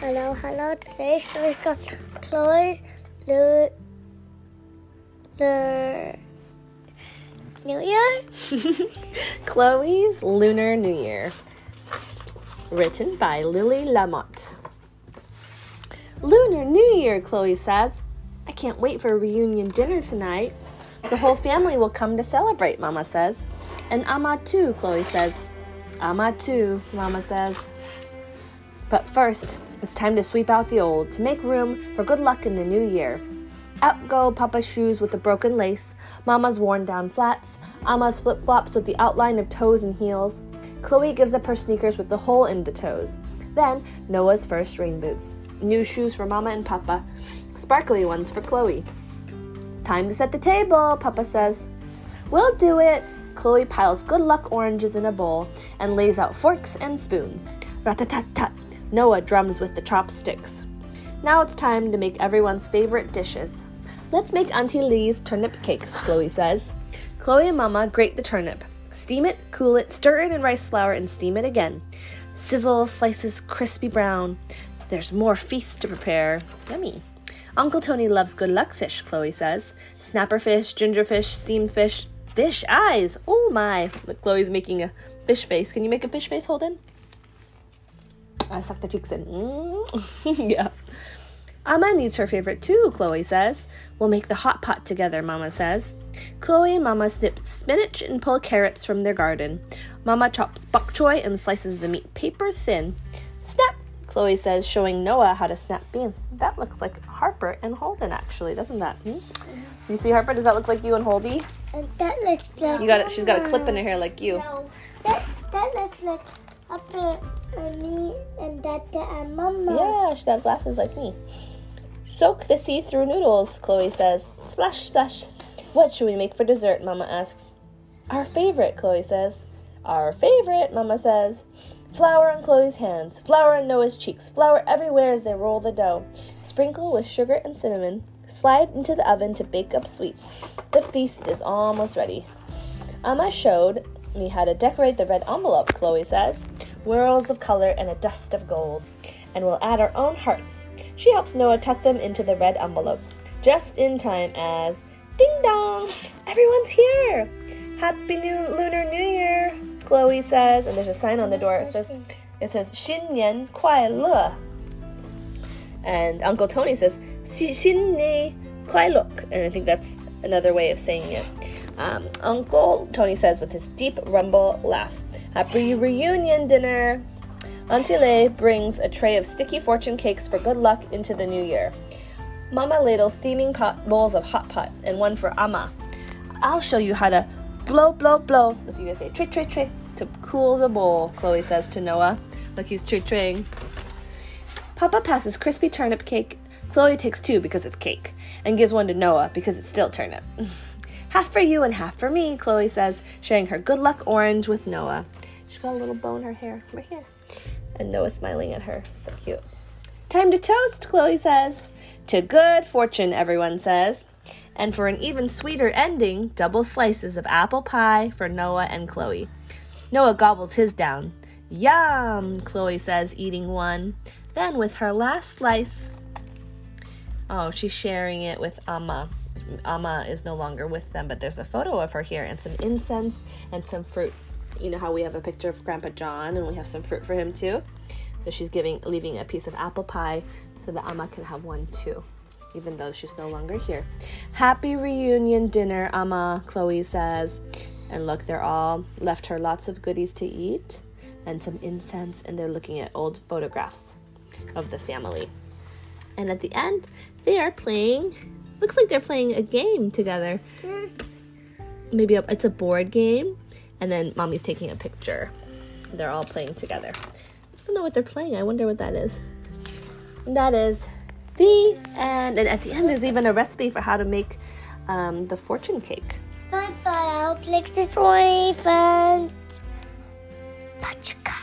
Hello, hello. Today's story is called Chloe's Lu- New Year. Chloe's Lunar New Year. Written by Lily LaMotte. Lunar New Year, Chloe says. I can't wait for a reunion dinner tonight. The whole family will come to celebrate, Mama says. And Ama too, Chloe says. Ama too, Mama says. But first, it's time to sweep out the old to make room for good luck in the new year. Out go Papa's shoes with the broken lace, Mama's worn down flats, Amma's flip flops with the outline of toes and heels. Chloe gives up her sneakers with the hole in the toes. Then Noah's first rain boots. New shoes for Mama and Papa, sparkly ones for Chloe. Time to set the table, Papa says. We'll do it. Chloe piles good luck oranges in a bowl and lays out forks and spoons. Rat-a-tat-tat. Noah drums with the chopsticks. Now it's time to make everyone's favorite dishes. Let's make Auntie Lee's turnip cakes, Chloe says. Chloe and Mama grate the turnip. Steam it, cool it, stir it in rice flour, and steam it again. Sizzle slices crispy brown. There's more feast to prepare. Yummy. Uncle Tony loves good luck fish, Chloe says. Snapper fish, ginger fish, steamed fish, fish eyes. Oh my. Chloe's making a fish face. Can you make a fish face, Holden? I suck the cheeks in. Mm. yeah. Amma needs her favorite too, Chloe says. We'll make the hot pot together, Mama says. Chloe and Mama snip spinach and pull carrots from their garden. Mama chops bok choy and slices the meat paper thin. Snap, Chloe says, showing Noah how to snap beans. That looks like Harper and Holden, actually, doesn't that? Hmm? You see Harper? Does that look like you and Holdy? That looks like. You got it. She's got a clip in her hair like you. No, that that looks like Papa me and and Mama. Yeah, she got glasses like me. Soak the see-through noodles, Chloe says. Splash, splash. What should we make for dessert? Mama asks. Our favorite, Chloe says. Our favorite, Mama says. Flour on Chloe's hands, flour on Noah's cheeks, flour everywhere as they roll the dough. Sprinkle with sugar and cinnamon. Slide into the oven to bake up sweet. The feast is almost ready. Amma showed me how to decorate the red envelope, Chloe says Whirls of color and a dust of gold. And we'll add our own hearts. She helps Noah tuck them into the red envelope, just in time as ding dong! Everyone's here! Happy New Lunar New Year! Chloe says, and there's a sign on the door. It says, it says 新年快乐. And Uncle Tony says 新年快乐, and I think that's another way of saying it. Um, Uncle Tony says with his deep rumble laugh, Happy reunion dinner! Auntie Lei brings a tray of sticky fortune cakes for good luck into the new year. Mama ladles steaming pot bowls of hot pot and one for Ama. I'll show you how to blow, blow, blow. If you guys say trick, trick, trick to cool the bowl, Chloe says to Noah. Look, he's trick, tricking. Papa passes crispy turnip cake. Chloe takes two because it's cake, and gives one to Noah because it's still turnip. half for you and half for me, Chloe says, sharing her good luck orange with Noah. She's got a little bow in her hair, right here. And Noah smiling at her. So cute. Time to toast, Chloe says. To good fortune, everyone says. And for an even sweeter ending, double slices of apple pie for Noah and Chloe. Noah gobbles his down. Yum, Chloe says, eating one. Then, with her last slice, oh, she's sharing it with Amma. Amma is no longer with them, but there's a photo of her here and some incense and some fruit. You know how we have a picture of Grandpa John and we have some fruit for him too? So she's giving leaving a piece of apple pie so that Amma can have one too, even though she's no longer here. Happy reunion dinner, Amma, Chloe says. And look, they're all left her lots of goodies to eat and some incense, and they're looking at old photographs of the family. And at the end, they are playing. Looks like they're playing a game together. Maybe a, it's a board game, and then mommy's taking a picture. They're all playing together. I don't know what they're playing. I wonder what that is. And that is the end. And at the end, there's even a recipe for how to make um, the fortune cake. Bye bye. I hope next is one friends. Pachka.